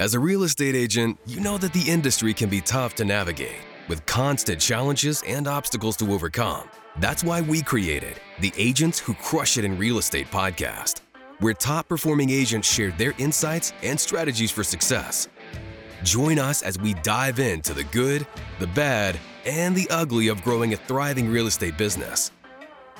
As a real estate agent, you know that the industry can be tough to navigate, with constant challenges and obstacles to overcome. That's why we created the Agents Who Crush It in Real Estate podcast, where top performing agents share their insights and strategies for success. Join us as we dive into the good, the bad, and the ugly of growing a thriving real estate business.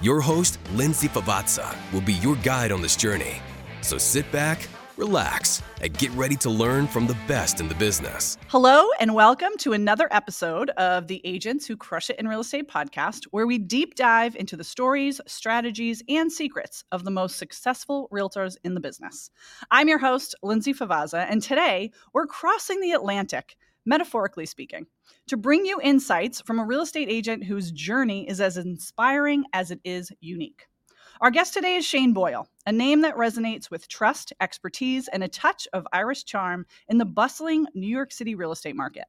Your host, Lindsay Favazza, will be your guide on this journey. So sit back, relax, and get ready to learn from the best in the business. Hello, and welcome to another episode of the Agents Who Crush It in Real Estate podcast, where we deep dive into the stories, strategies, and secrets of the most successful realtors in the business. I'm your host, Lindsay Favazza, and today we're crossing the Atlantic, metaphorically speaking, to bring you insights from a real estate agent whose journey is as inspiring as it is unique. Our guest today is Shane Boyle, a name that resonates with trust, expertise, and a touch of Irish charm in the bustling New York City real estate market.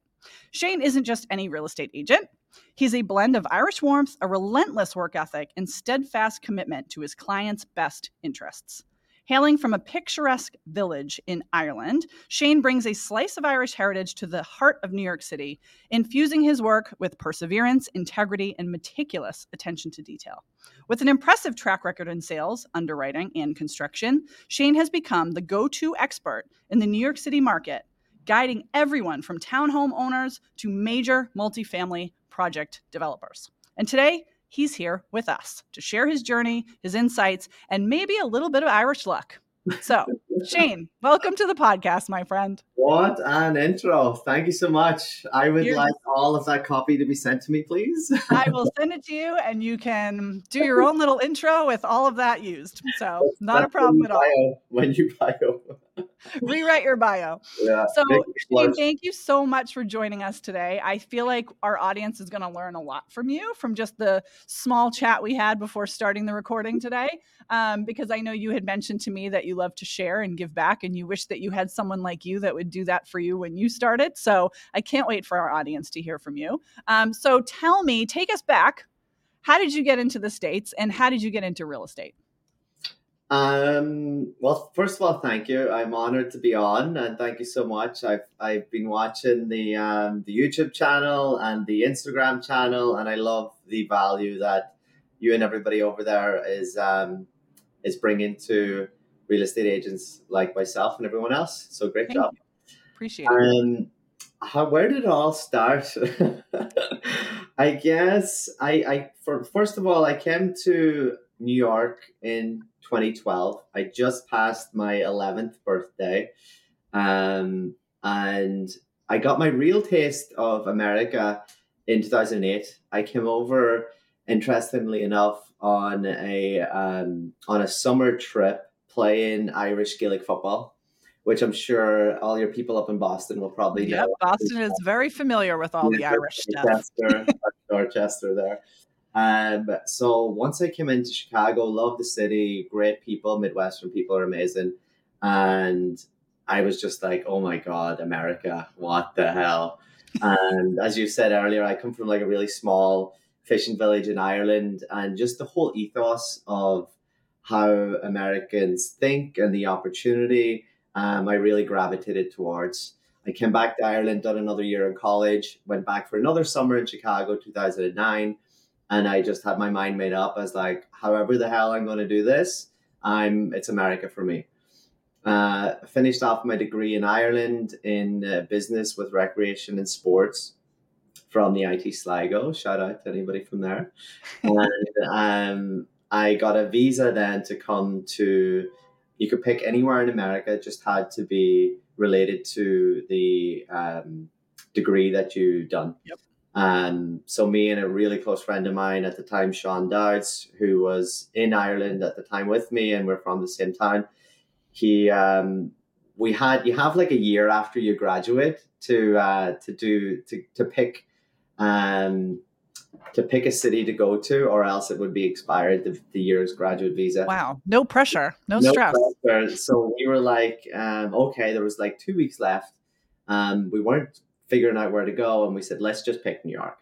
Shane isn't just any real estate agent. He's a blend of Irish warmth, a relentless work ethic, and steadfast commitment to his clients' best interests. Hailing from a picturesque village in Ireland, Shane brings a slice of Irish heritage to the heart of New York City, infusing his work with perseverance, integrity, and meticulous attention to detail. With an impressive track record in sales, underwriting, and construction, Shane has become the go to expert in the New York City market, guiding everyone from townhome owners to major multifamily project developers. And today, he's here with us to share his journey, his insights, and maybe a little bit of Irish luck. So, Shane, welcome to the podcast, my friend. What an intro. Thank you so much. I would You're, like all of that copy to be sent to me, please. I will send it to you and you can do your own little intro with all of that used. So, not a problem at all. When you bio. Rewrite your bio. Yeah. So, Shane, thank you so much for joining us today. I feel like our audience is going to learn a lot from you from just the small chat we had before starting the recording today. Um, because I know you had mentioned to me that you love to share and give back, and you wish that you had someone like you that would do that for you when you started. So I can't wait for our audience to hear from you. Um, so tell me, take us back. How did you get into the States and how did you get into real estate? Um, well, first of all, thank you. I'm honored to be on, and thank you so much. I've I've been watching the um, the YouTube channel and the Instagram channel, and I love the value that you and everybody over there is um, is bringing to real estate agents like myself and everyone else. So great Thank job. You. Appreciate it. Um, how, where did it all start? I guess I, I for, first of all, I came to New York in 2012. I just passed my 11th birthday. Um, and I got my real taste of America in 2008. I came over, interestingly enough, on a um, on a summer trip playing Irish Gaelic football, which I'm sure all your people up in Boston will probably yep, know. Boston is very familiar with all the Irish stuff. Dorchester there. Um, so once I came into Chicago, love the city, great people, Midwestern people are amazing. And I was just like, oh my God, America, what the hell? and as you said earlier, I come from like a really small fishing village in Ireland and just the whole ethos of how Americans think and the opportunity, um, I really gravitated towards. I came back to Ireland, done another year in college, went back for another summer in Chicago, 2009, and I just had my mind made up as like, however the hell I'm going to do this, I'm it's America for me. Uh, finished off my degree in Ireland in uh, business with recreation and sports from the IT Sligo. Shout out to anybody from there. and um, I got a visa then to come to, you could pick anywhere in America, it just had to be related to the um, degree that you've done. Yep. Um, so me and a really close friend of mine at the time, Sean Dowds, who was in Ireland at the time with me, and we're from the same town. He, um, we had you have like a year after you graduate to uh, to do to to pick um, to pick a city to go to, or else it would be expired the, the year's graduate visa. Wow, no pressure, no, no stress. Pressure. So we were like, um, okay, there was like two weeks left. Um, we weren't figuring out where to go, and we said, let's just pick New York.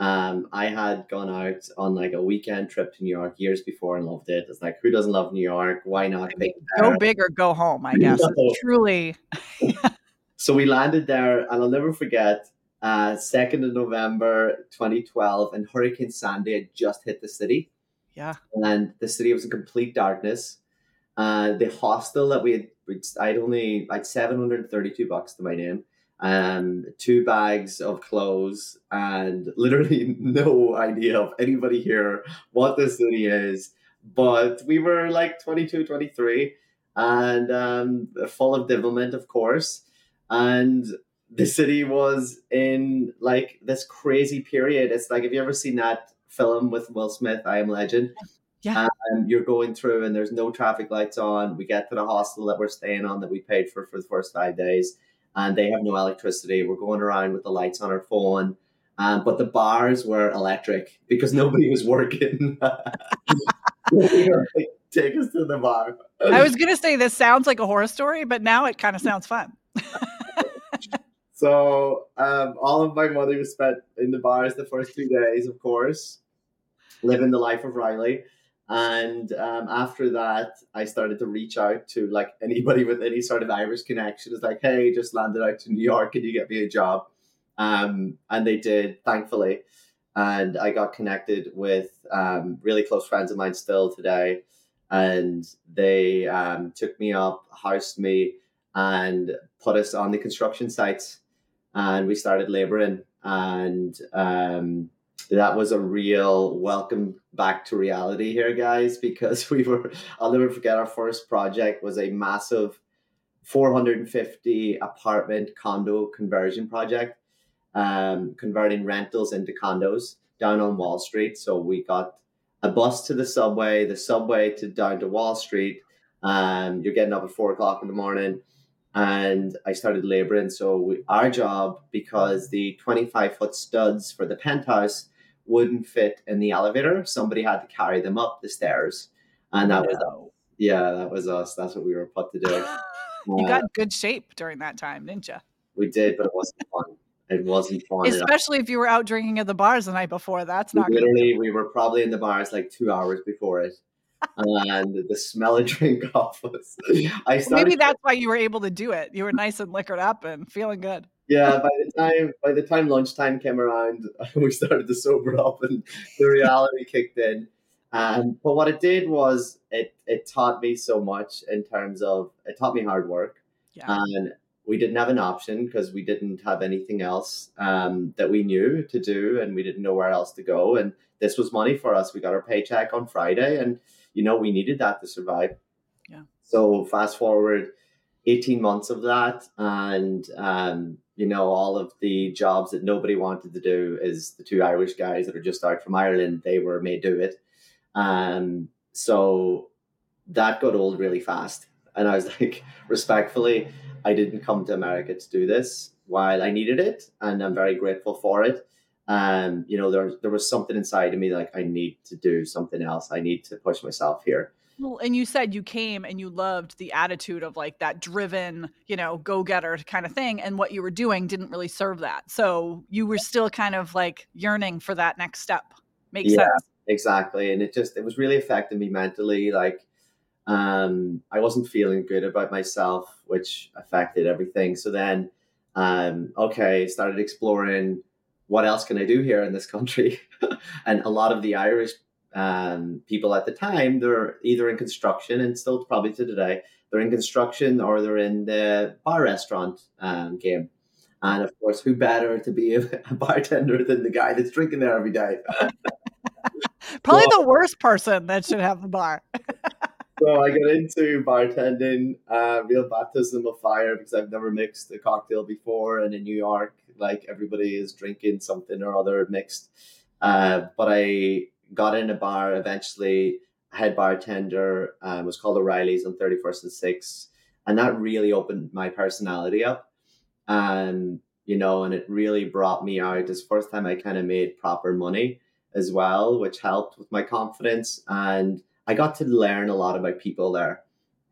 Um, I had gone out on like a weekend trip to New York years before and loved it. It's like, who doesn't love New York? Why not? go big or go home, I guess. No. Truly. so we landed there, and I'll never forget. Uh, 2nd of November 2012, and Hurricane Sandy had just hit the city. Yeah. And the city was in complete darkness. Uh, the hostel that we had, I'd only, like 732 bucks to my name, um, two bags of clothes, and literally no idea of anybody here, what the city is. But we were like 22, 23, and um, full of devilment, of course. And the city was in like this crazy period. It's like, have you ever seen that film with Will Smith, I Am Legend? Yeah. And you're going through and there's no traffic lights on. We get to the hostel that we're staying on that we paid for for the first five days, and they have no electricity. We're going around with the lights on our phone. Um, but the bars were electric because nobody was working. Take us to the bar. I was going to say this sounds like a horror story, but now it kind of sounds fun. so um, all of my money was spent in the bars the first two days, of course, living the life of Riley. And um, after that, I started to reach out to like anybody with any sort of Irish connection. It's like, hey, just landed out to New York. Can you get me a job? Um, and they did, thankfully. And I got connected with um, really close friends of mine still today. And they um, took me up, housed me, and put us on the construction sites. And we started laboring. And um, that was a real welcome back to reality here, guys, because we were, I'll never forget our first project was a massive 450 apartment condo conversion project, um, converting rentals into condos down on Wall Street. So we got a bus to the subway, the subway to down to Wall Street. Um, you're getting up at four o'clock in the morning. And I started laboring. So we, our job, because the 25 foot studs for the penthouse wouldn't fit in the elevator. Somebody had to carry them up the stairs, and that no. was us. yeah, that was us. That's what we were put to do. you uh, got good shape during that time, didn't you? We did, but it wasn't fun. It wasn't fun. Especially if you were out drinking at the bars the night before. That's not literally. We were probably in the bars like two hours before it. and the smell of drink off us. I started, maybe that's why you were able to do it. You were nice and liquored up and feeling good yeah, by the time by the time lunchtime came around, we started to sober up, and the reality kicked in. Um, but what it did was it it taught me so much in terms of it taught me hard work, yeah. and we didn't have an option because we didn't have anything else um, that we knew to do, and we didn't know where else to go. And this was money for us. We got our paycheck on Friday, and you know we needed that to survive. Yeah. So fast forward 18 months of that and um, you know all of the jobs that nobody wanted to do is the two irish guys that are just out from ireland they were made do it. Um, so that got old really fast. And i was like respectfully i didn't come to america to do this while i needed it and i'm very grateful for it. Um, you know there, there was something inside of me like i need to do something else. I need to push myself here well, and you said you came and you loved the attitude of like that driven, you know, go getter kind of thing. And what you were doing didn't really serve that. So you were still kind of like yearning for that next step. Makes yeah, sense. Exactly. And it just, it was really affecting me mentally. Like, um, I wasn't feeling good about myself, which affected everything. So then, um, okay, started exploring what else can I do here in this country? and a lot of the Irish um, people at the time they're either in construction and still probably to today they're in construction or they're in the bar restaurant um, game. And of course who better to be a, a bartender than the guy that's drinking there every day? Probably so, the worst person that should have the bar. So i got into bartending uh, real baptism of fire because i've never mixed a cocktail before and in new york. Like everybody is drinking something or other mixed. Uh, but i got in a bar eventually head bartender um, was called o'reilly's on 31st and 6th and that really opened my personality up. And you know and it really brought me out. It's first time i kind of made proper money as well which helped with my confidence and i got to learn a lot about people there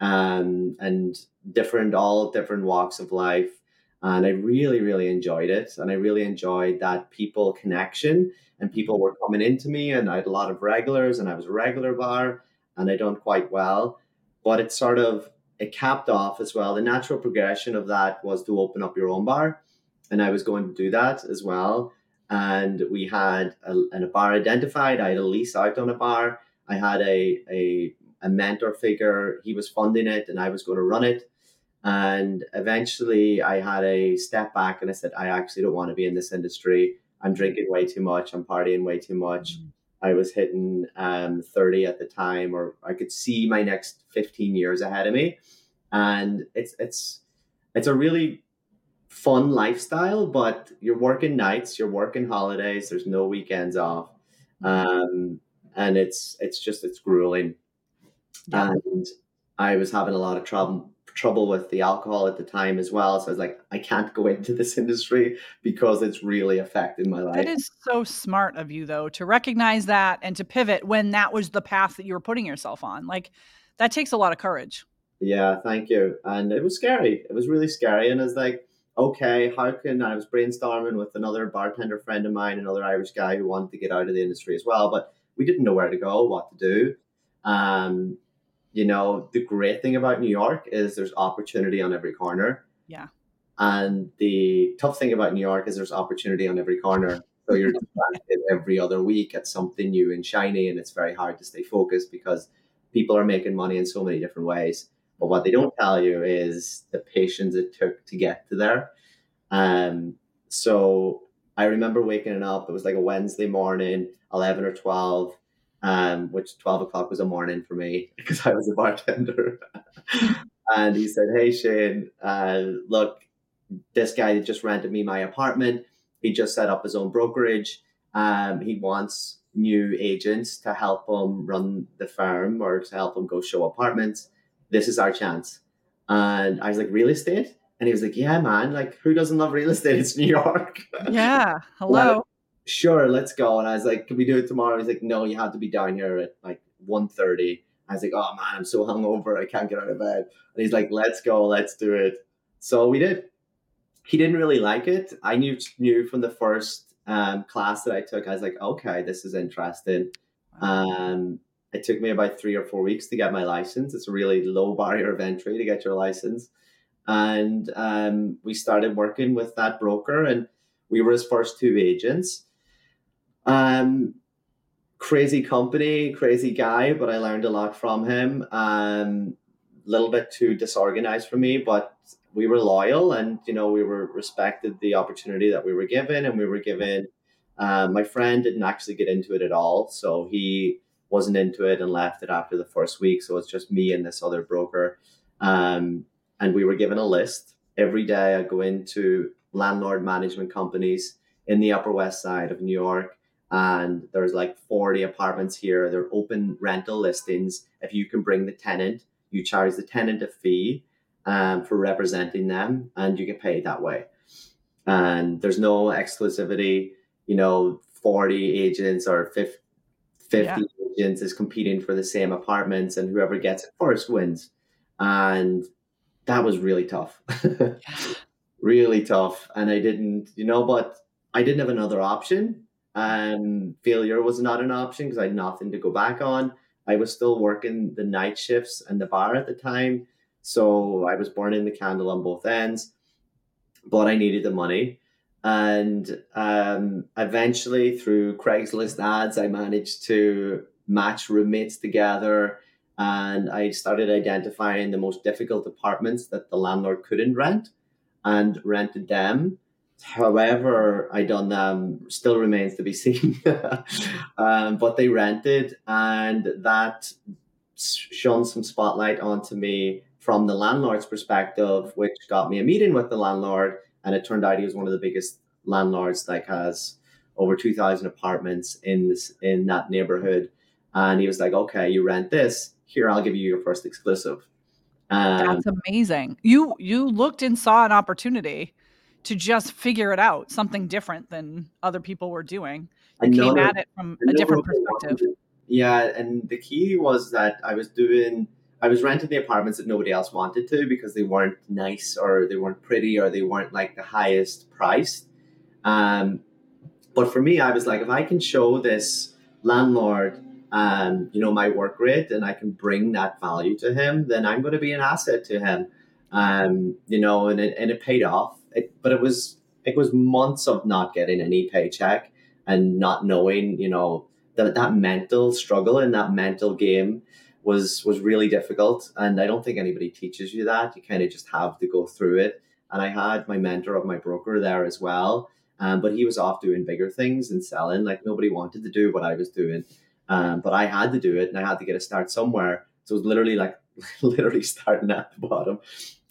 um, and different all different walks of life and i really really enjoyed it and i really enjoyed that people connection and people were coming into me and I had a lot of regulars and I was a regular bar and I done quite well. But it sort of it capped off as well. The natural progression of that was to open up your own bar, and I was going to do that as well. And we had a, a bar identified. I had a lease out on a bar. I had a, a a mentor figure. He was funding it, and I was going to run it. And eventually, I had a step back, and I said, I actually don't want to be in this industry. I'm drinking way too much. I'm partying way too much. Mm-hmm. I was hitting um, 30 at the time, or I could see my next 15 years ahead of me. And it's it's it's a really fun lifestyle, but you're working nights, you're working holidays, there's no weekends off. Um, and it's it's just it's grueling. Yeah. And I was having a lot of trouble trouble with the alcohol at the time as well. So I was like, I can't go into this industry because it's really affecting my life. It is so smart of you though to recognize that and to pivot when that was the path that you were putting yourself on. Like that takes a lot of courage. Yeah, thank you. And it was scary. It was really scary. And I was like, okay, how can I was brainstorming with another bartender friend of mine, another Irish guy who wanted to get out of the industry as well, but we didn't know where to go, what to do. Um, you know, the great thing about New York is there's opportunity on every corner. Yeah. And the tough thing about New York is there's opportunity on every corner. So you're every other week at something new and shiny, and it's very hard to stay focused because people are making money in so many different ways. But what they don't tell you is the patience it took to get to there. Um, so I remember waking up. It was like a Wednesday morning, eleven or twelve, um, which 12 o'clock was a morning for me because I was a bartender. and he said, Hey, Shane, uh, look, this guy just rented me my apartment. He just set up his own brokerage. Um, he wants new agents to help him run the firm or to help him go show apartments. This is our chance. And I was like, Real estate? And he was like, Yeah, man, like who doesn't love real estate? It's New York. Yeah. Hello sure, let's go. And I was like, can we do it tomorrow? He's like, no, you have to be down here at like 1.30. I was like, oh man, I'm so hungover. I can't get out of bed. And he's like, let's go, let's do it. So we did. He didn't really like it. I knew knew from the first um, class that I took, I was like, okay, this is interesting. Um, it took me about three or four weeks to get my license. It's a really low barrier of entry to get your license. And um, we started working with that broker, and we were his first two agents. Um, crazy company, crazy guy, but I learned a lot from him. Um, a little bit too disorganized for me, but we were loyal and you know we were respected the opportunity that we were given, and we were given. Um, my friend didn't actually get into it at all, so he wasn't into it and left it after the first week. So it's just me and this other broker, um, and we were given a list every day. I go into landlord management companies in the Upper West Side of New York and there's like 40 apartments here. They're open rental listings. If you can bring the tenant, you charge the tenant a fee um, for representing them, and you get paid that way. And there's no exclusivity. You know, 40 agents or 50, 50 yeah. agents is competing for the same apartments, and whoever gets it first wins. And that was really tough. really tough. And I didn't, you know, but I didn't have another option um, failure was not an option because I had nothing to go back on. I was still working the night shifts and the bar at the time. So I was burning the candle on both ends, but I needed the money. And um, eventually, through Craigslist ads, I managed to match roommates together. And I started identifying the most difficult apartments that the landlord couldn't rent and rented them. However, I done them still remains to be seen. um, but they rented, and that shone some spotlight onto me from the landlord's perspective, which got me a meeting with the landlord. And it turned out he was one of the biggest landlords, like has over two thousand apartments in this in that neighborhood. And he was like, "Okay, you rent this. Here, I'll give you your first exclusive." Um, That's amazing. You you looked and saw an opportunity to just figure it out, something different than other people were doing. You came at it from a different perspective. Yeah, and the key was that I was doing I was renting the apartments that nobody else wanted to because they weren't nice or they weren't pretty or they weren't like the highest priced. Um, but for me, I was like, if I can show this landlord um, you know, my work rate and I can bring that value to him, then I'm going to be an asset to him. Um, you know, and it, and it paid off. It, but it was it was months of not getting any paycheck and not knowing, you know, that that mental struggle and that mental game was was really difficult. And I don't think anybody teaches you that. You kind of just have to go through it. And I had my mentor of my broker there as well. Um, but he was off doing bigger things and selling. Like nobody wanted to do what I was doing. Um, but I had to do it and I had to get a start somewhere. So it was literally like literally starting at the bottom.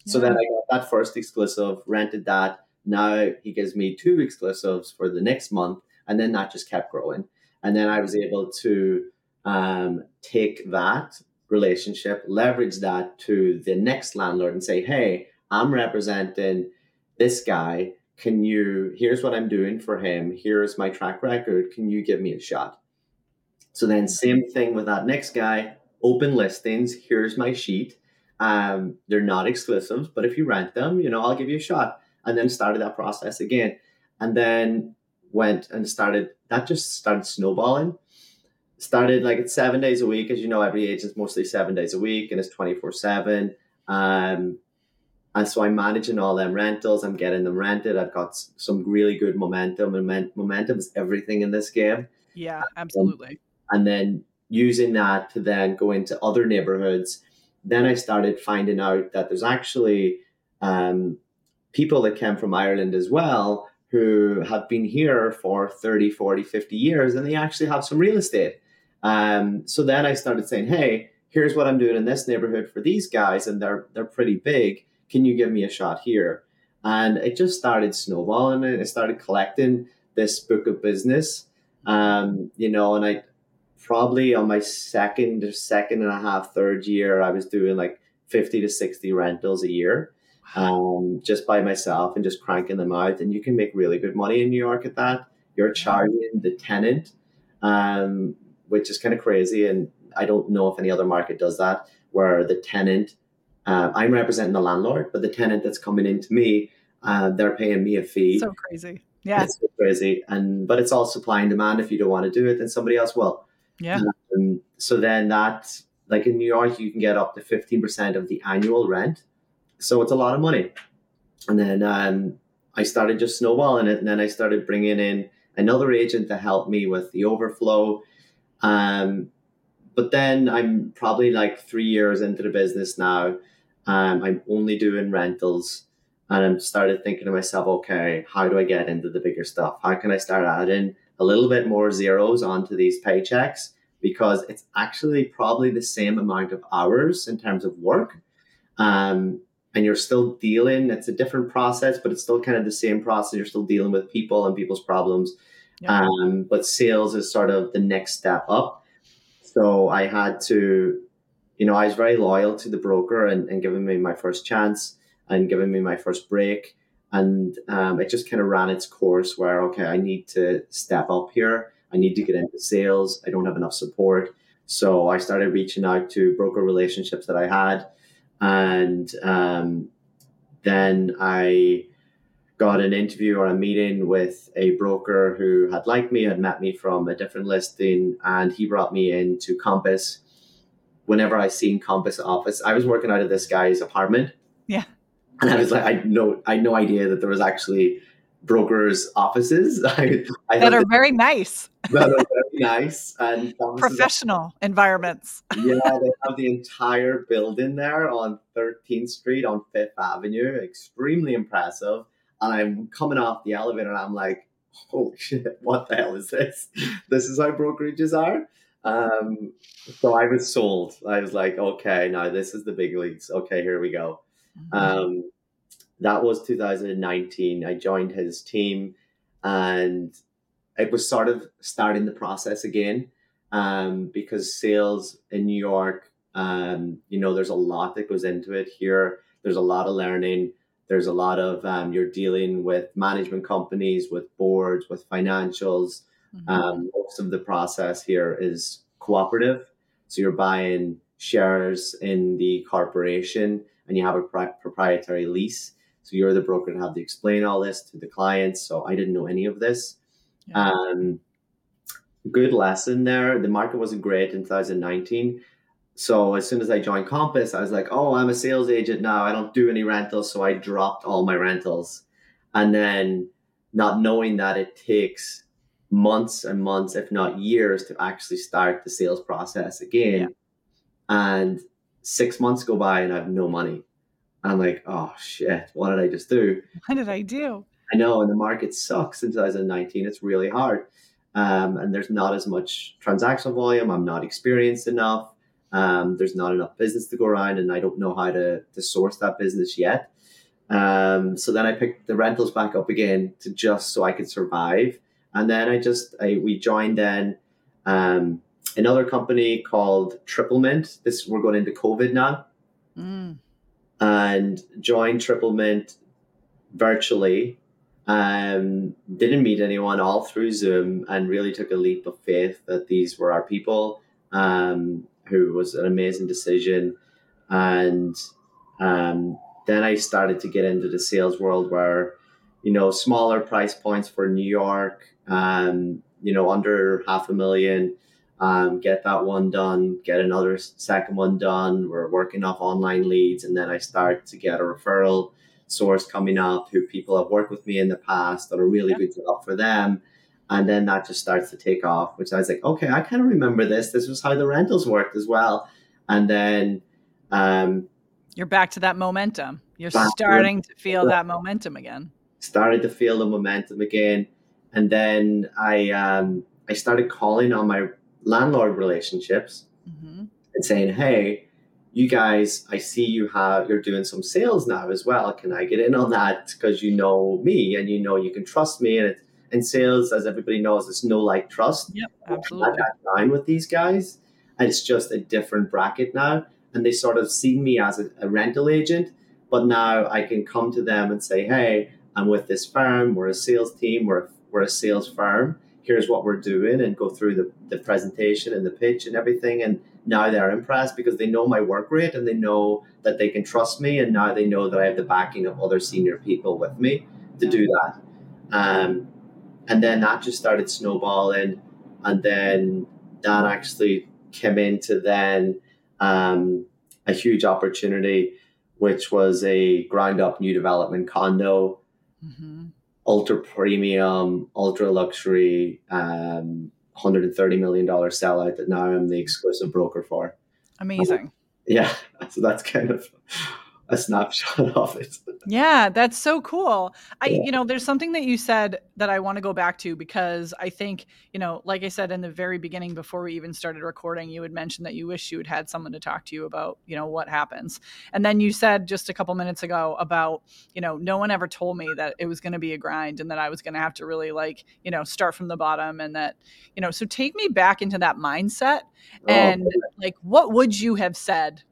Yeah. So then I got that first exclusive, rented that. Now he gives me two exclusives for the next month. And then that just kept growing. And then I was able to um, take that relationship, leverage that to the next landlord and say, hey, I'm representing this guy. Can you, here's what I'm doing for him. Here's my track record. Can you give me a shot? So then, same thing with that next guy. Open listings. Here's my sheet. Um, they're not exclusives, but if you rent them, you know, I'll give you a shot. And then started that process again, and then went and started. That just started snowballing. Started like it's seven days a week, as you know, every agent's mostly seven days a week, and it's twenty four seven. Um, and so I'm managing all them rentals. I'm getting them rented. I've got some really good momentum, and momentum is everything in this game. Yeah, absolutely and then using that to then go into other neighborhoods then i started finding out that there's actually um, people that came from ireland as well who have been here for 30 40 50 years and they actually have some real estate. Um, so then i started saying hey here's what i'm doing in this neighborhood for these guys and they're they're pretty big. Can you give me a shot here? And it just started snowballing and it started collecting this book of business um, you know and i probably on my second second and a half, third year, I was doing like 50 to 60 rentals a year um, just by myself and just cranking them out. And you can make really good money in New York at that. You're charging the tenant, um, which is kind of crazy. And I don't know if any other market does that, where the tenant, uh, I'm representing the landlord, but the tenant that's coming into me, uh, they're paying me a fee. So crazy. Yeah. It's so crazy. And but it's all supply and demand. If you don't want to do it, then somebody else will. Yeah. Um, so then that, like in New York, you can get up to 15% of the annual rent. So it's a lot of money. And then um, I started just snowballing it. And then I started bringing in another agent to help me with the overflow. Um, but then I'm probably like three years into the business now. Um, I'm only doing rentals. And I started thinking to myself, okay, how do I get into the bigger stuff? How can I start adding a little bit more zeros onto these paychecks because it's actually probably the same amount of hours in terms of work. Um, and you're still dealing, it's a different process, but it's still kind of the same process. You're still dealing with people and people's problems. Yeah. Um, but sales is sort of the next step up. So I had to, you know, I was very loyal to the broker and, and giving me my first chance and giving me my first break and um, it just kind of ran its course where okay i need to step up here. I need to get into sales. I don't have enough support. So i started reaching out to broker relationships that i had. And um, then i got an interview or a meeting with a broker who had liked me had met me from a different listing and he brought me into compass. Whenever i seen compass office i was working out of this guy's apartment. Yeah and I was like, I no, I had no idea that there was actually brokers' offices. I, I that are very nice. that are very nice and professional environments. yeah, they have the entire building there on 13th Street on Fifth Avenue. Extremely impressive. And I'm coming off the elevator and I'm like, holy shit, what the hell is this? This is how brokerages are. Um, so I was sold. I was like, okay, now this is the big leagues. Okay, here we go. Mm-hmm. Um, that was 2019. I joined his team and it was sort of starting the process again um, because sales in New York, um, you know, there's a lot that goes into it here. There's a lot of learning. There's a lot of, um, you're dealing with management companies, with boards, with financials. Mm-hmm. Um, most of the process here is cooperative. So you're buying shares in the corporation and you have a proprietary lease. So you're the broker and have to explain all this to the clients. So I didn't know any of this. Yeah. Um, good lesson there. The market wasn't great in 2019. So as soon as I joined Compass, I was like, oh, I'm a sales agent now. I don't do any rentals. So I dropped all my rentals. And then not knowing that it takes months and months, if not years, to actually start the sales process again. Yeah. And six months go by and I have no money. I'm like, oh shit, what did I just do? What did I do? I know, and the market sucks in 2019. It's really hard. Um, and there's not as much transactional volume. I'm not experienced enough. Um, there's not enough business to go around, and I don't know how to, to source that business yet. Um, so then I picked the rentals back up again to just so I could survive. And then I just I, we joined then um, another company called Triplemint. This we're going into COVID now, mm. and joined Triplemint virtually um, didn't meet anyone all through Zoom and really took a leap of faith that these were our people, um, who was an amazing decision. And um, then I started to get into the sales world where, you know, smaller price points for New York, um, you know, under half a million, um, get that one done, get another second one done. We're working off online leads. And then I start to get a referral source coming up who people have worked with me in the past that are really yeah. good job for them. And then that just starts to take off, which I was like, okay, I kind of remember this. This was how the rentals worked as well. And then um, you're back to that momentum. You're starting to, to feel that momentum again. Started to feel the momentum again. And then I um, I started calling on my landlord relationships mm-hmm. and saying, hey, you guys, I see you have you're doing some sales now as well. Can I get in on that? Because you know me and you know you can trust me. And it, in sales, as everybody knows, it's no like trust. Yep, absolutely. I got line with these guys, and it's just a different bracket now. And they sort of see me as a, a rental agent, but now I can come to them and say, "Hey, I'm with this firm. We're a sales team. We're we're a sales firm. Here's what we're doing," and go through the the presentation and the pitch and everything, and now they're impressed because they know my work rate and they know that they can trust me and now they know that I have the backing of other senior people with me to do that. Um, and then that just started snowballing and then that actually came into then um, a huge opportunity which was a ground up new development condo mm-hmm. Ultra premium ultra luxury um, $130 million sellout that now I'm the exclusive broker for. Amazing. yeah. So that's kind of a snapshot of it. Yeah, that's so cool. I yeah. you know, there's something that you said that I want to go back to because I think, you know, like I said in the very beginning before we even started recording, you had mentioned that you wish you had had someone to talk to you about, you know, what happens. And then you said just a couple minutes ago about, you know, no one ever told me that it was going to be a grind and that I was going to have to really like, you know, start from the bottom and that, you know, so take me back into that mindset oh, and like what would you have said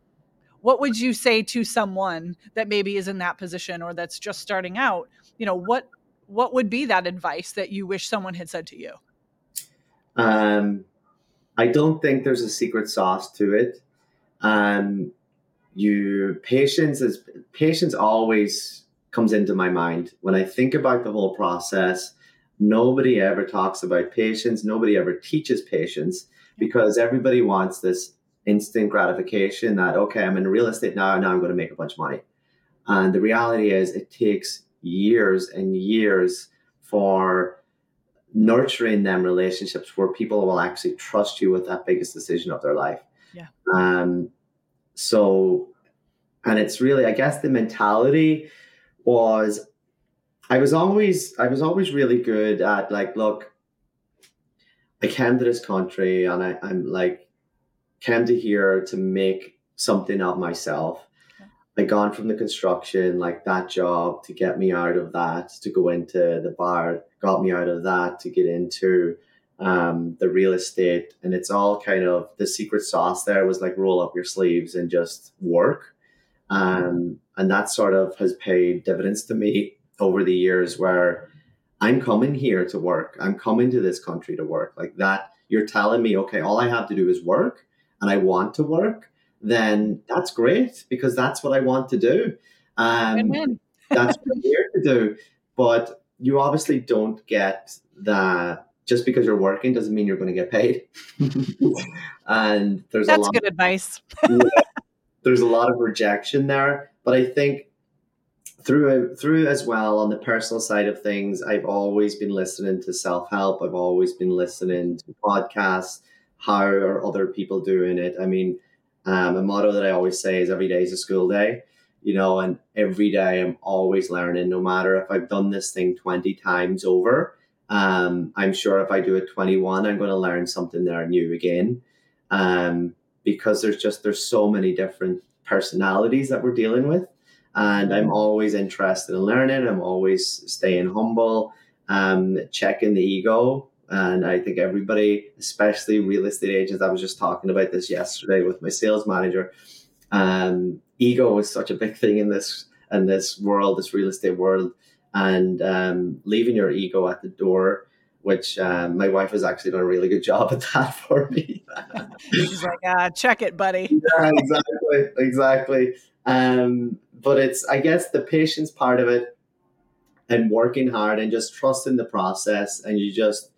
what would you say to someone that maybe is in that position or that's just starting out? You know what what would be that advice that you wish someone had said to you? Um i don't think there's a secret sauce to it. Um you patience is patience always comes into my mind. When i think about the whole process nobody ever talks about patience. Nobody ever teaches patience because everybody wants this instant gratification that okay i'm in real estate now now i'm going to make a bunch of money. And the reality is it takes years and years for nurturing them relationships where people will actually trust you with that biggest decision of their life. Yeah. Um so and it's really i guess the mentality was i was always i was always really good at like look i came to this country and I, i'm like came to here to make something of myself. I gone from the construction, like that job, to get me out of that, to go into the bar, got me out of that, to get into um, the real estate. And it's all kind of the secret sauce there was like roll up your sleeves and just work. Um, and that sort of has paid dividends to me over the years where I'm coming here to work. I'm coming to this country to work. Like that, you're telling me, okay, all I have to do is work and I want to work, then that's great because that's what I want to do. Um, that's what I'm here to do. But you obviously don't get that just because you're working doesn't mean you're going to get paid. and there's That's a lot good advice. there's a lot of rejection there, but I think through through as well on the personal side of things, I've always been listening to self help. I've always been listening to podcasts. How are other people doing it? I mean, um, a motto that I always say is every day is a school day, you know, and every day I'm always learning, no matter if I've done this thing 20 times over. Um, I'm sure if I do it 21, I'm going to learn something there new again. Um, because there's just, there's so many different personalities that we're dealing with. And I'm always interested in learning. I'm always staying humble, um, checking the ego, and I think everybody, especially real estate agents, I was just talking about this yesterday with my sales manager. Um, ego is such a big thing in this in this world, this real estate world, and um, leaving your ego at the door. Which um, my wife has actually done a really good job at that for me. She's like, ah, check it, buddy. yeah, exactly, exactly. Um, but it's, I guess, the patience part of it, and working hard, and just trusting the process, and you just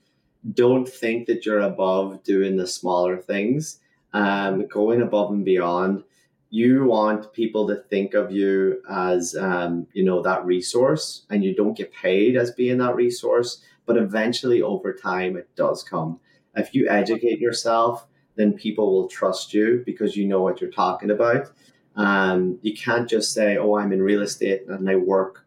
don't think that you're above doing the smaller things, um, going above and beyond. You want people to think of you as, um, you know, that resource, and you don't get paid as being that resource. But eventually, over time, it does come. If you educate yourself, then people will trust you because you know what you're talking about. Um, you can't just say, "Oh, I'm in real estate and I work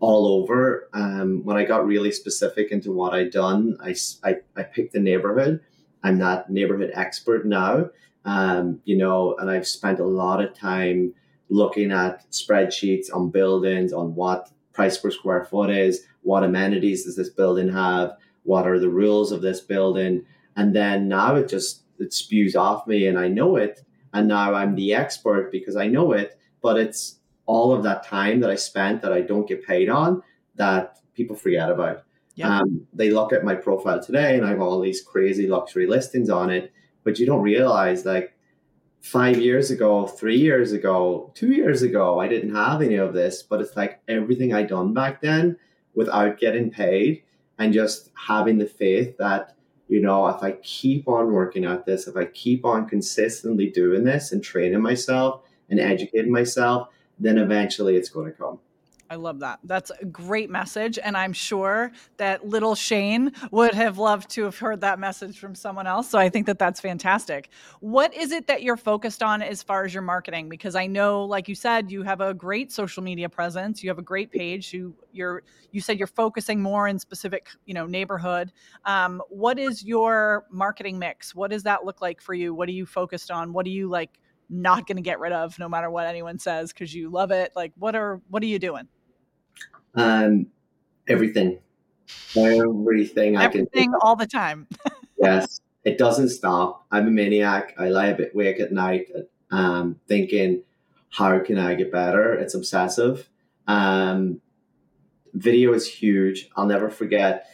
all over. Um, when I got really specific into what I'd done, I, I, I picked the neighborhood. I'm that neighborhood expert now, um, you know, and I've spent a lot of time looking at spreadsheets on buildings, on what price per square foot is, what amenities does this building have, what are the rules of this building, and then now it just it spews off me, and I know it, and now I'm the expert because I know it, but it's all of that time that I spent that I don't get paid on that people forget about. Yeah. Um, they look at my profile today and I have all these crazy luxury listings on it, but you don't realize like five years ago, three years ago, two years ago, I didn't have any of this, but it's like everything I done back then without getting paid and just having the faith that, you know, if I keep on working at this, if I keep on consistently doing this and training myself and educating myself, then eventually it's going to come. I love that. That's a great message. And I'm sure that little Shane would have loved to have heard that message from someone else. So I think that that's fantastic. What is it that you're focused on as far as your marketing? Because I know, like you said, you have a great social media presence. You have a great page. You, you're, you said you're focusing more in specific, you know, neighborhood. Um, what is your marketing mix? What does that look like for you? What are you focused on? What do you like? Not going to get rid of no matter what anyone says because you love it. Like what are what are you doing? Um everything. Everything i can everything all the time. Yes. It doesn't stop. I'm a maniac. I lie a bit awake at night um thinking how can i get better? It's obsessive. Um video is huge. I'll never forget.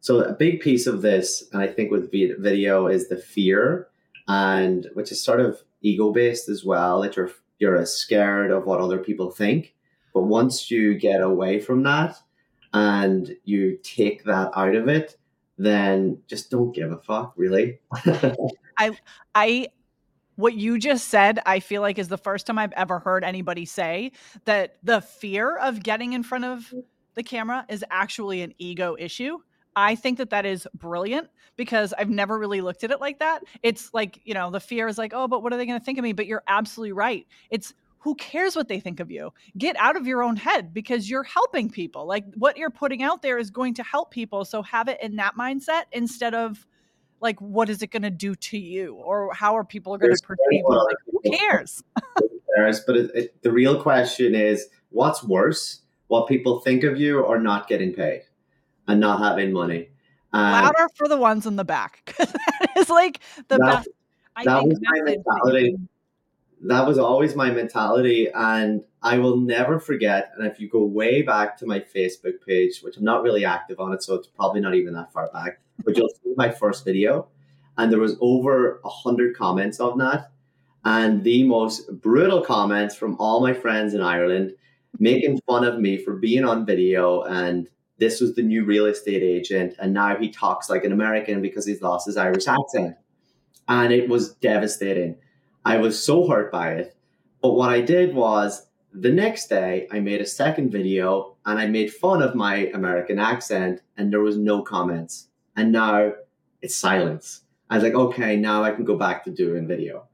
So a big piece of this and i think with video is the fear and which is sort of ego based as well that you're you're as scared of what other people think. But once you get away from that and you take that out of it then just don't give a fuck really. I i what you just said i feel like is the first time i've ever heard anybody say that the fear of getting in front of the camera is actually an ego issue I think that that is brilliant because I've never really looked at it like that. It's like, you know, the fear is like, oh, but what are they going to think of me? But you're absolutely right. It's who cares what they think of you? Get out of your own head because you're helping people. Like what you're putting out there is going to help people. So have it in that mindset instead of like, what is it going to do to you? Or how are people going to perceive you? Like, who cares? but it, it, the real question is what's worse? What people think of you or not getting paid? And not having money. Um, Louder for the ones in the back. that is like the that, best. I that was my mentality. That was always my mentality, and I will never forget. And if you go way back to my Facebook page, which I'm not really active on it, so it's probably not even that far back, but you'll see my first video, and there was over a hundred comments on that, and the most brutal comments from all my friends in Ireland, making fun of me for being on video and this was the new real estate agent, and now he talks like an American because he's lost his Irish accent. And it was devastating. I was so hurt by it. But what I did was the next day, I made a second video and I made fun of my American accent, and there was no comments. And now it's silence. I was like, okay, now I can go back to doing video.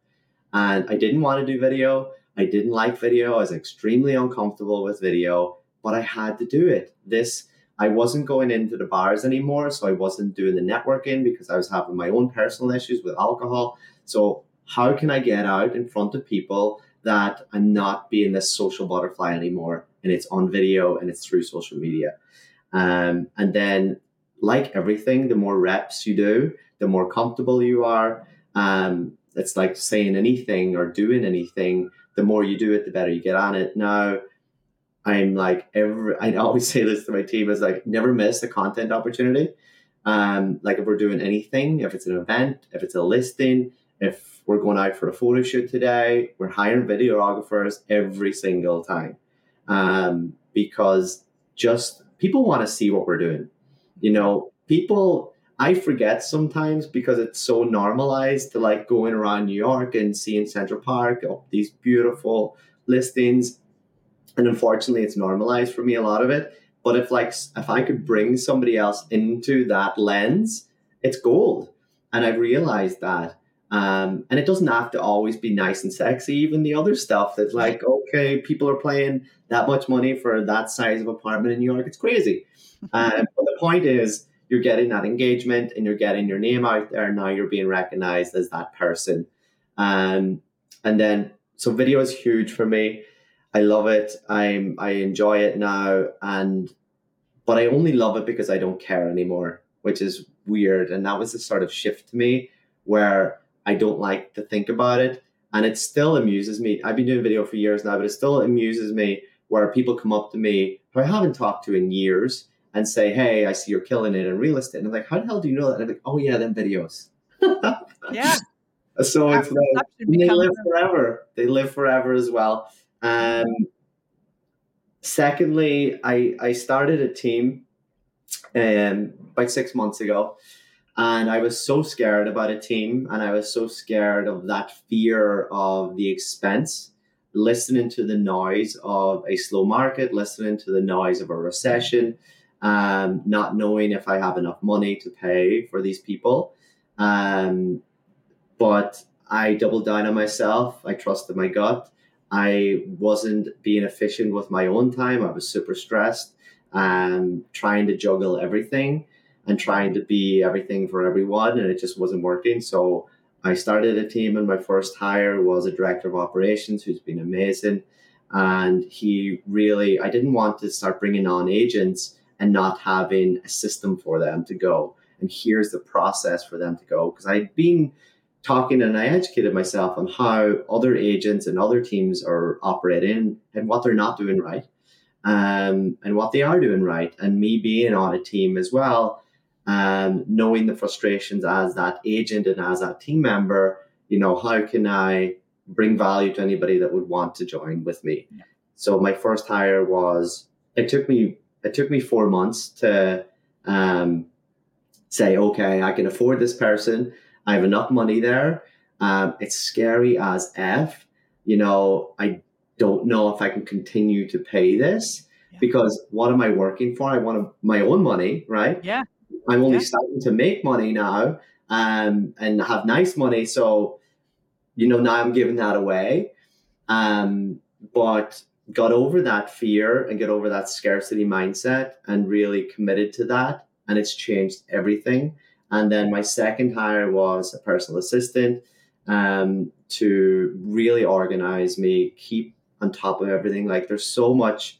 And I didn't want to do video. I didn't like video. I was extremely uncomfortable with video, but I had to do it. This, I wasn't going into the bars anymore. So I wasn't doing the networking because I was having my own personal issues with alcohol. So, how can I get out in front of people that I'm not being this social butterfly anymore? And it's on video and it's through social media. Um, and then, like everything, the more reps you do, the more comfortable you are. Um, it's like saying anything or doing anything. The more you do it, the better you get on it. Now, I'm like every. I always say this to my team: is like never miss a content opportunity. Um, like if we're doing anything, if it's an event, if it's a listing, if we're going out for a photo shoot today, we're hiring videographers every single time um, because just people want to see what we're doing. You know, people I forget sometimes because it's so normalized to like going around New York and seeing Central Park, oh, these beautiful listings. And unfortunately, it's normalized for me a lot of it. But if like if I could bring somebody else into that lens, it's gold. And I've realized that. Um, and it doesn't have to always be nice and sexy. Even the other stuff that's like, okay, people are paying that much money for that size of apartment in New York. It's crazy. Um, but the point is, you're getting that engagement and you're getting your name out there. Now you're being recognized as that person. Um, and then, so video is huge for me. I love it. I'm, I enjoy it now. And, but I only love it because I don't care anymore, which is weird. And that was the sort of shift to me where I don't like to think about it. And it still amuses me. I've been doing video for years now, but it still amuses me where people come up to me who I haven't talked to in years and say, "Hey, I see you're killing it in real estate." And I'm like, "How the hell do you know that?" And I'm like, "Oh yeah, them videos." yeah. So it's like, they live forever. They live forever as well. Um, secondly, I I started a team um, about six months ago, and I was so scared about a team, and I was so scared of that fear of the expense listening to the noise of a slow market, listening to the noise of a recession, um, not knowing if I have enough money to pay for these people. Um, but I doubled down on myself. I trusted my gut. I wasn't being efficient with my own time. I was super stressed and trying to juggle everything and trying to be everything for everyone, and it just wasn't working. So I started a team, and my first hire was a director of operations who's been amazing. And he really, I didn't want to start bringing on agents and not having a system for them to go. And here's the process for them to go. Because I'd been talking and I educated myself on how other agents and other teams are operating and what they're not doing right um, and what they are doing right. And me being on a team as well, um, knowing the frustrations as that agent and as that team member, you know, how can I bring value to anybody that would want to join with me? Yeah. So my first hire was, it took me it took me four months to um, say, okay, I can afford this person. I have enough money there. Um, it's scary as F. You know, I don't know if I can continue to pay this yeah. because what am I working for? I want my own money, right? Yeah. I'm only yeah. starting to make money now um, and have nice money. So, you know, now I'm giving that away. Um, but got over that fear and get over that scarcity mindset and really committed to that. And it's changed everything. And then my second hire was a personal assistant um, to really organize me, keep on top of everything. Like there's so much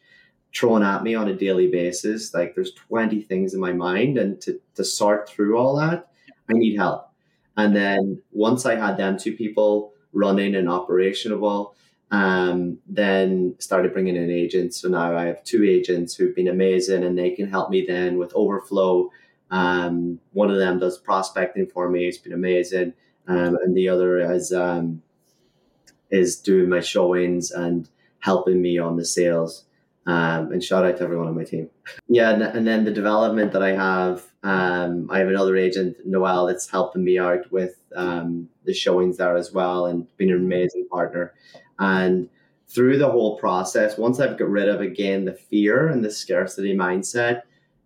thrown at me on a daily basis. Like there's 20 things in my mind. And to, to sort through all that, I need help. And then once I had them two people running and operational, um, then started bringing in agents. So now I have two agents who've been amazing and they can help me then with overflow. Um, one of them does prospecting for me. It's been amazing. Um, and the other is, um, is doing my showings and helping me on the sales. Um, and shout out to everyone on my team. Yeah, and, then the development that I have, um, I have another agent, Noel, that's helping me out with um, the showings there as well, and been an amazing partner. And through the whole process, once I've got rid of again the fear and the scarcity mindset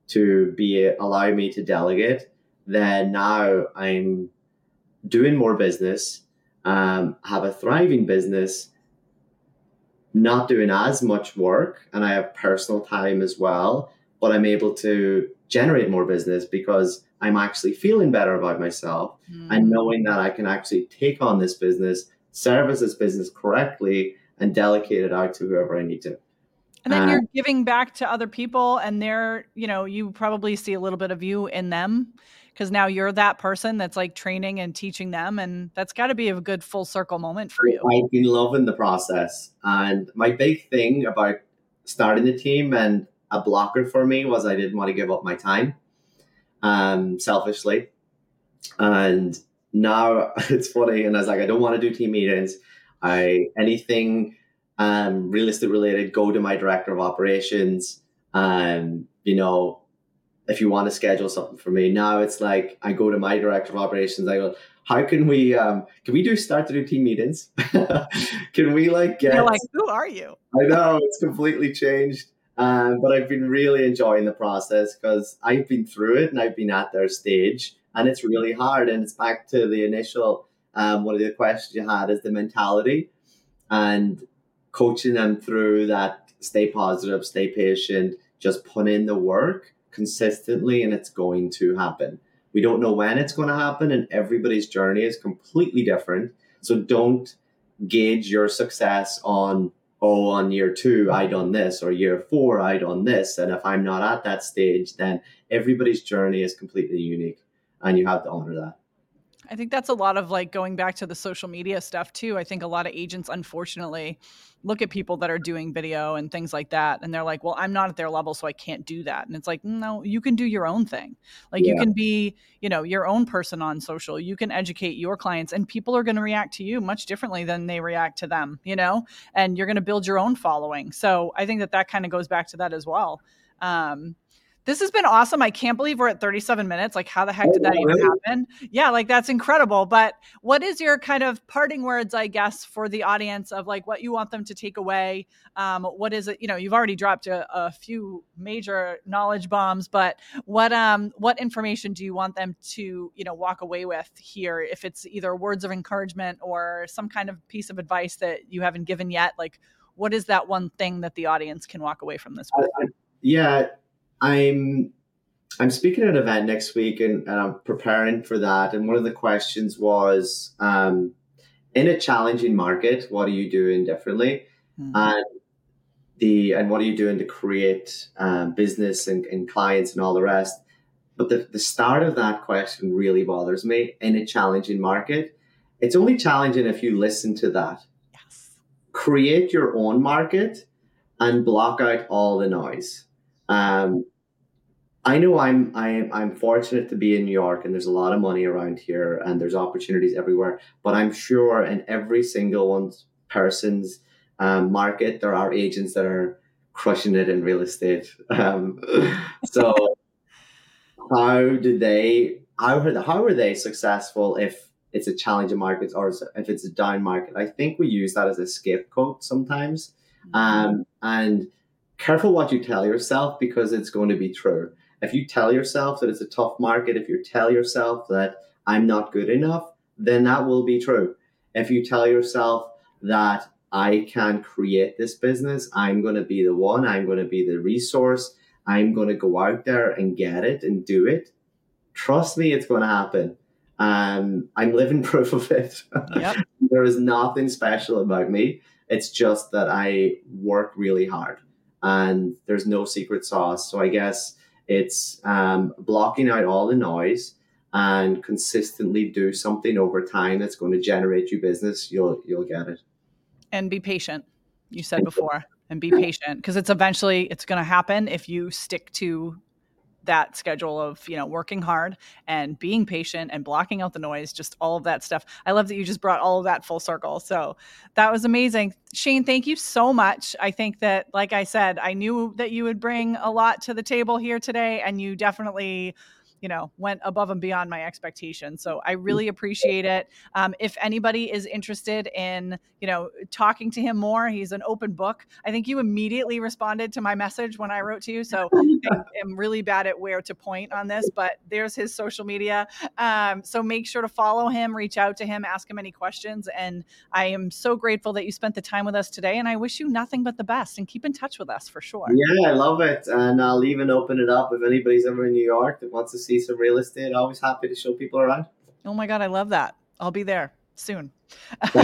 to be allow me to delegate, then now I'm doing more business, um, have a thriving business, not doing as much work, and I have personal time as well. But I'm able to generate more business because I'm actually feeling better about myself mm. and knowing that I can actually take on this business, service this business correctly, and delegate it out to whoever I need to. And then uh, you're giving back to other people, and they're, you know, you probably see a little bit of you in them because now you're that person that's like training and teaching them. And that's got to be a good full circle moment for you. I've been loving the process. And my big thing about starting the team and a blocker for me was I didn't want to give up my time um, selfishly. And now it's funny. And I was like, I don't want to do team meetings. I anything um, real estate related, go to my director of operations. Um, you know, if you want to schedule something for me. Now it's like I go to my director of operations. I go, how can we um can we do start to do team meetings? can we like get? You're like, who are you? I know it's completely changed. Um, but I've been really enjoying the process because I've been through it and I've been at their stage, and it's really hard. And it's back to the initial um, one of the questions you had is the mentality and coaching them through that stay positive, stay patient, just put in the work consistently, and it's going to happen. We don't know when it's going to happen, and everybody's journey is completely different. So don't gauge your success on, oh, on year two, I done this, or year four, I done this. And if I'm not at that stage, then everybody's journey is completely unique, and you have to honor that. I think that's a lot of like going back to the social media stuff too. I think a lot of agents, unfortunately, look at people that are doing video and things like that, and they're like, "Well, I'm not at their level, so I can't do that." And it's like, no, you can do your own thing. Like yeah. you can be, you know, your own person on social. You can educate your clients, and people are going to react to you much differently than they react to them. You know, and you're going to build your own following. So I think that that kind of goes back to that as well. Um, this has been awesome. I can't believe we're at 37 minutes. Like, how the heck did that oh, even happen? Yeah, like that's incredible. But what is your kind of parting words, I guess, for the audience of like what you want them to take away? Um, what is it? You know, you've already dropped a, a few major knowledge bombs, but what um what information do you want them to you know walk away with here? If it's either words of encouragement or some kind of piece of advice that you haven't given yet, like what is that one thing that the audience can walk away from this with? yeah I'm I'm speaking at an event next week and, and I'm preparing for that. And one of the questions was um, in a challenging market, what are you doing differently? Mm-hmm. And the and what are you doing to create um, business and, and clients and all the rest? But the, the start of that question really bothers me in a challenging market. It's only challenging if you listen to that. Yes. Create your own market and block out all the noise. Um, I know I'm I'm I'm fortunate to be in New York, and there's a lot of money around here, and there's opportunities everywhere. But I'm sure in every single one person's um, market, there are agents that are crushing it in real estate. Um, so how do they? How are how are they successful if it's a challenging market or if it's a down market? I think we use that as a scapegoat sometimes, mm-hmm. um, and careful what you tell yourself because it's going to be true. If you tell yourself that it's a tough market, if you tell yourself that I'm not good enough, then that will be true. If you tell yourself that I can create this business, I'm going to be the one, I'm going to be the resource, I'm going to go out there and get it and do it, trust me, it's going to happen. Um, I'm living proof of it. Yep. there is nothing special about me. It's just that I work really hard and there's no secret sauce. So I guess it's um, blocking out all the noise and consistently do something over time that's going to generate you business. You'll you'll get it. And be patient. You said before, and be patient because it's eventually it's going to happen if you stick to that schedule of you know working hard and being patient and blocking out the noise just all of that stuff. I love that you just brought all of that full circle. So that was amazing. Shane thank you so much. I think that like i said i knew that you would bring a lot to the table here today and you definitely you know went above and beyond my expectations so i really appreciate it. Um, if anybody is interested in you know talking to him more he's an open book. I think you immediately responded to my message when i wrote to you so i'm really bad at where to point on this but there's his social media. Um, so make sure to follow him reach out to him ask him any questions and i am so grateful that you spent the time with us today and i wish you nothing but the best and keep in touch with us for sure. Yeah i love it and i'll even open it up if anybody's ever in new york that wants to see some real estate. Always happy to show people around. Oh my God, I love that. I'll be there soon.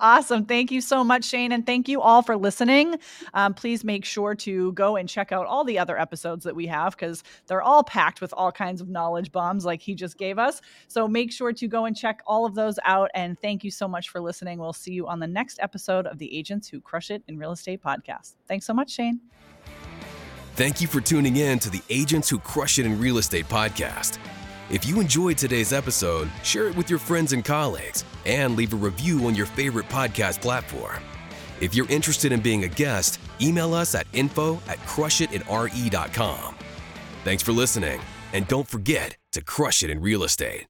awesome. Thank you so much, Shane. And thank you all for listening. Um, please make sure to go and check out all the other episodes that we have because they're all packed with all kinds of knowledge bombs like he just gave us. So make sure to go and check all of those out. And thank you so much for listening. We'll see you on the next episode of the Agents Who Crush It in Real Estate podcast. Thanks so much, Shane. Thank you for tuning in to the Agents Who Crush It in Real Estate podcast. If you enjoyed today's episode, share it with your friends and colleagues and leave a review on your favorite podcast platform. If you're interested in being a guest, email us at info at crushitinre.com. Thanks for listening, and don't forget to crush it in real estate.